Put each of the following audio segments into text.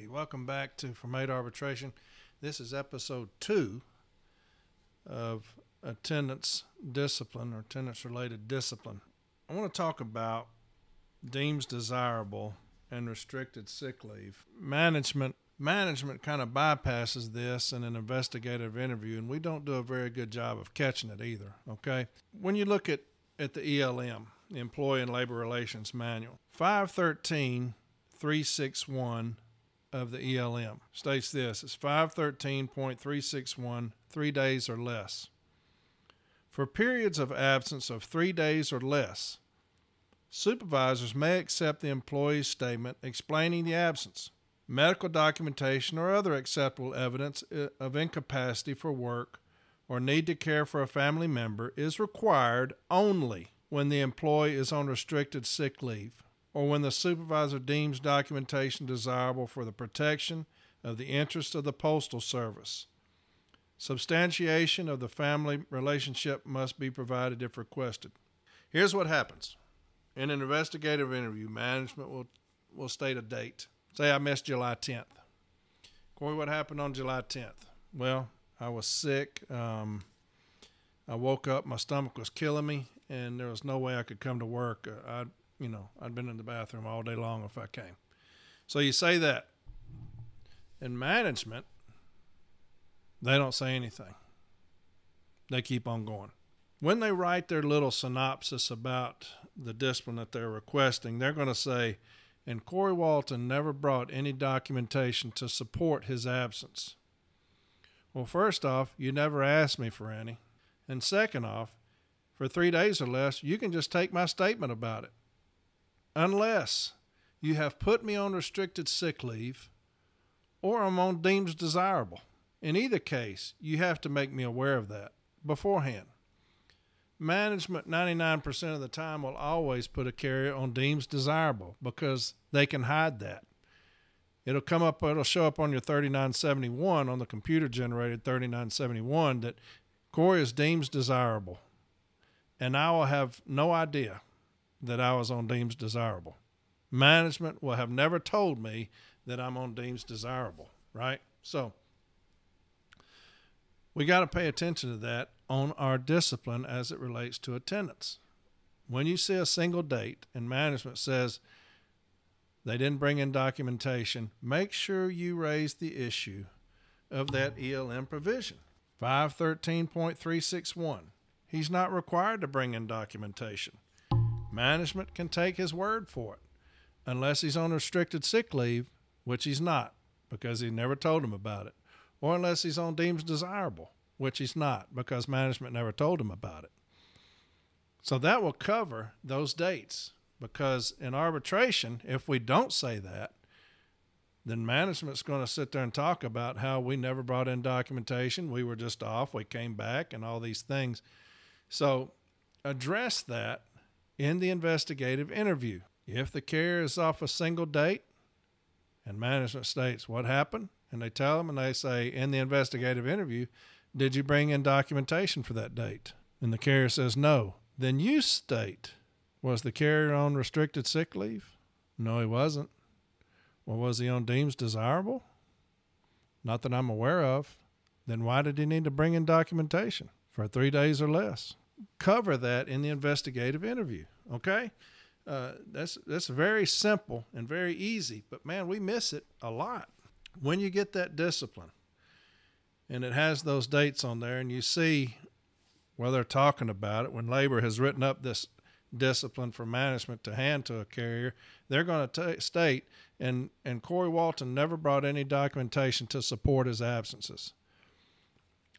Hey, welcome back to From Eight Arbitration. This is episode two of attendance discipline or attendance related discipline. I want to talk about deems desirable and restricted sick leave. Management management kind of bypasses this in an investigative interview and we don't do a very good job of catching it either, okay? When you look at at the ELM, Employee and Labor Relations Manual, 513 361 of the ELM states this it's 513.361 three days or less. For periods of absence of three days or less, supervisors may accept the employee's statement explaining the absence, medical documentation, or other acceptable evidence uh, of incapacity for work or need to care for a family member is required only when the employee is on restricted sick leave or when the supervisor deems documentation desirable for the protection of the interests of the Postal Service. Substantiation of the family relationship must be provided if requested. Here's what happens. In an investigative interview, management will, will state a date. Say I missed July 10th. Corey, what happened on July 10th? Well, I was sick. Um, I woke up, my stomach was killing me, and there was no way I could come to work. Uh, I you know, I'd been in the bathroom all day long if I came. So you say that. In management, they don't say anything. They keep on going. When they write their little synopsis about the discipline that they're requesting, they're going to say, and Corey Walton never brought any documentation to support his absence. Well, first off, you never asked me for any. And second off, for three days or less, you can just take my statement about it unless you have put me on restricted sick leave or I'm on deems desirable. In either case, you have to make me aware of that beforehand. Management 99% of the time will always put a carrier on deems desirable because they can hide that. It'll come up, it'll show up on your 3971 on the computer generated 3971 that Corey is deems desirable. And I will have no idea that I was on deems desirable. Management will have never told me that I'm on deems desirable, right? So we got to pay attention to that on our discipline as it relates to attendance. When you see a single date and management says they didn't bring in documentation, make sure you raise the issue of that ELM provision. 513.361. He's not required to bring in documentation. Management can take his word for it, unless he's on restricted sick leave, which he's not because he never told him about it, or unless he's on deems desirable, which he's not because management never told him about it. So that will cover those dates because in arbitration, if we don't say that, then management's going to sit there and talk about how we never brought in documentation. We were just off. We came back and all these things. So address that in the investigative interview. If the carrier is off a single date and management states what happened, and they tell them and they say in the investigative interview, did you bring in documentation for that date? And the carrier says no. Then you state, was the carrier on restricted sick leave? No, he wasn't. Well, was he on deems desirable? Not that I'm aware of. Then why did he need to bring in documentation for three days or less? Cover that in the investigative interview. Okay, uh, that's that's very simple and very easy, but man, we miss it a lot when you get that discipline, and it has those dates on there, and you see where they're talking about it. When labor has written up this discipline for management to hand to a carrier, they're going to state and and Corey Walton never brought any documentation to support his absences.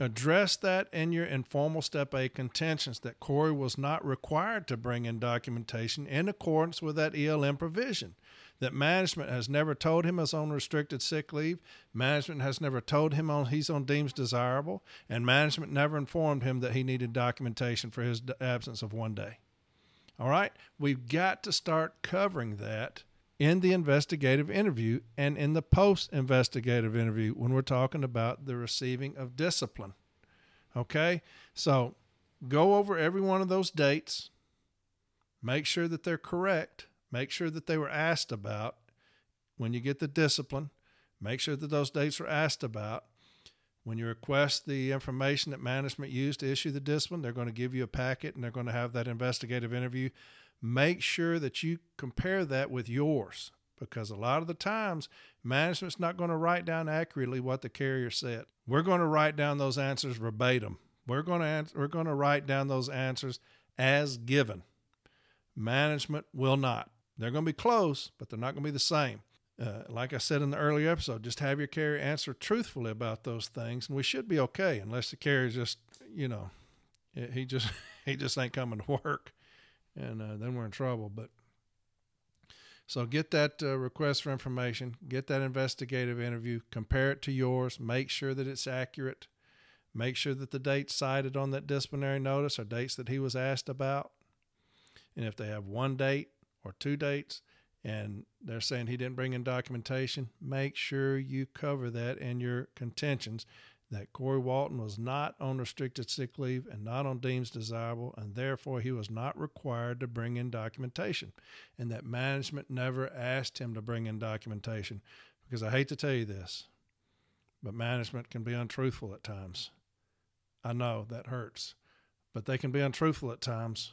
Address that in your informal step A contentions that Corey was not required to bring in documentation in accordance with that ELM provision. That management has never told him he's on restricted sick leave, management has never told him on he's on deems desirable, and management never informed him that he needed documentation for his absence of one day. All right, we've got to start covering that in the investigative interview and in the post investigative interview when we're talking about the receiving of discipline. Okay? So go over every one of those dates, make sure that they're correct, make sure that they were asked about when you get the discipline. Make sure that those dates are asked about. When you request the information that management used to issue the discipline, they're going to give you a packet and they're going to have that investigative interview. Make sure that you compare that with yours because a lot of the times management's not going to write down accurately what the carrier said. We're going to write down those answers verbatim. We're going to answer, we're going to write down those answers as given. Management will not. They're going to be close, but they're not going to be the same. Uh, like I said in the earlier episode, just have your carrier answer truthfully about those things, and we should be okay, unless the carrier just, you know, he just he just ain't coming to work, and uh, then we're in trouble. But so get that uh, request for information, get that investigative interview, compare it to yours, make sure that it's accurate, make sure that the dates cited on that disciplinary notice are dates that he was asked about, and if they have one date or two dates and they're saying he didn't bring in documentation, make sure you cover that in your contentions that Corey Walton was not on restricted sick leave and not on deems desirable, and therefore he was not required to bring in documentation, and that management never asked him to bring in documentation. Because I hate to tell you this, but management can be untruthful at times. I know that hurts, but they can be untruthful at times,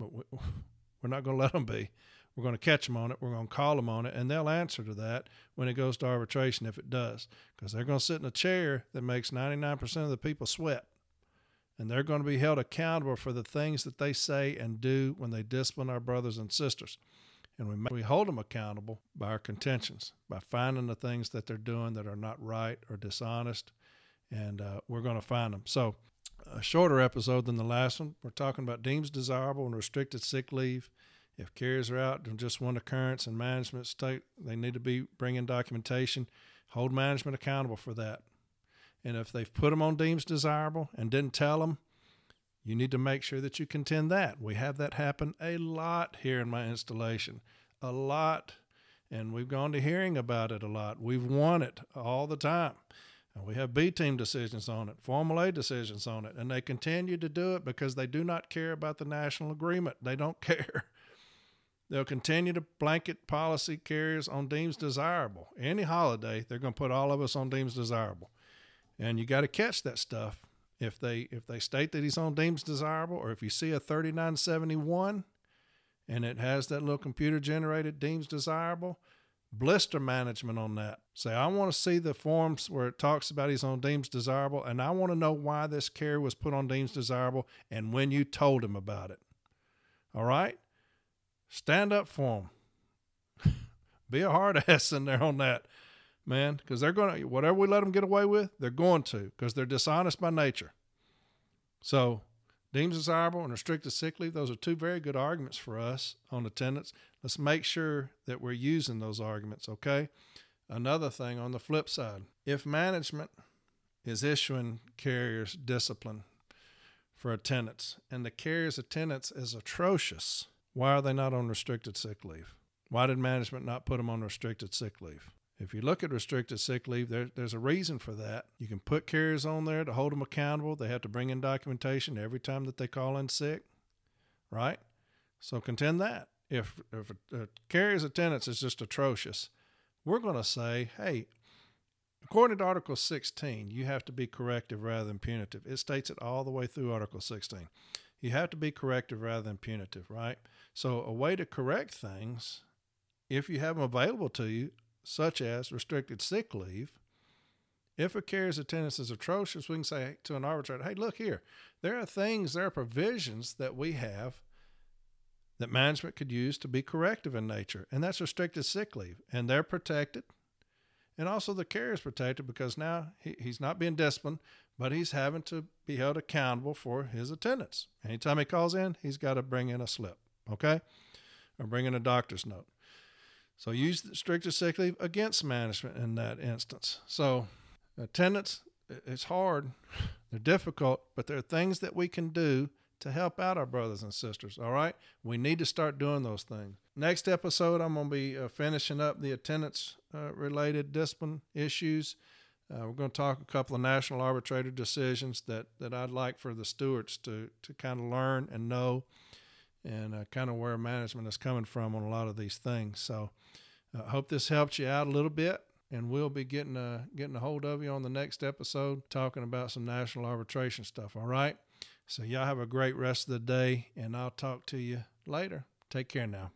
but we're not going to let them be. We're going to catch them on it. We're going to call them on it, and they'll answer to that when it goes to arbitration if it does, because they're going to sit in a chair that makes 99% of the people sweat. And they're going to be held accountable for the things that they say and do when they discipline our brothers and sisters. And we, we hold them accountable by our contentions, by finding the things that they're doing that are not right or dishonest. And uh, we're going to find them. So, a shorter episode than the last one. We're talking about deems desirable and restricted sick leave if carriers are out in just one occurrence and management state they need to be bringing documentation, hold management accountable for that. And if they've put them on deems desirable and didn't tell them, you need to make sure that you contend that. We have that happen a lot here in my installation, a lot. And we've gone to hearing about it a lot. We've won it all the time. And we have B team decisions on it, Formal A decisions on it. And they continue to do it because they do not care about the national agreement. They don't care. They'll continue to blanket policy carriers on deems desirable. Any holiday, they're going to put all of us on deems desirable. And you got to catch that stuff. If they if they state that he's on deems desirable, or if you see a 3971 and it has that little computer generated deems desirable, blister management on that. Say, I want to see the forms where it talks about he's on deems desirable, and I want to know why this carrier was put on deems desirable and when you told him about it. All right? Stand up for them. Be a hard ass in there on that, man, because they're going to, whatever we let them get away with, they're going to, because they're dishonest by nature. So, deems desirable and restricted sick leave, those are two very good arguments for us on attendance. Let's make sure that we're using those arguments, okay? Another thing on the flip side, if management is issuing carriers discipline for attendance and the carrier's attendance is atrocious, why are they not on restricted sick leave? Why did management not put them on restricted sick leave? If you look at restricted sick leave, there, there's a reason for that. You can put carriers on there to hold them accountable. They have to bring in documentation every time that they call in sick, right? So contend that. If, if a, a carrier's attendance is just atrocious, we're going to say, hey, according to Article 16, you have to be corrective rather than punitive. It states it all the way through Article 16. You have to be corrective rather than punitive, right? So, a way to correct things, if you have them available to you, such as restricted sick leave, if a carrier's attendance is atrocious, we can say to an arbitrator, hey, look here, there are things, there are provisions that we have that management could use to be corrective in nature, and that's restricted sick leave, and they're protected. And also, the carrier is protected because now he, he's not being disciplined, but he's having to be held accountable for his attendance. Anytime he calls in, he's got to bring in a slip okay? Or bring in a doctor's note. So use the stricter sick leave against management in that instance. So attendance, it's hard, they're difficult, but there are things that we can do to help out our brothers and sisters. All right, we need to start doing those things. Next episode, I'm going to be uh, finishing up the attendance uh, related discipline issues. Uh, we're going to talk a couple of national arbitrator decisions that, that I'd like for the stewards to, to kind of learn and know and uh, kind of where management is coming from on a lot of these things. So I uh, hope this helps you out a little bit. and we'll be getting a getting a hold of you on the next episode, talking about some national arbitration stuff. All right. So y'all have a great rest of the day, and I'll talk to you later. Take care now.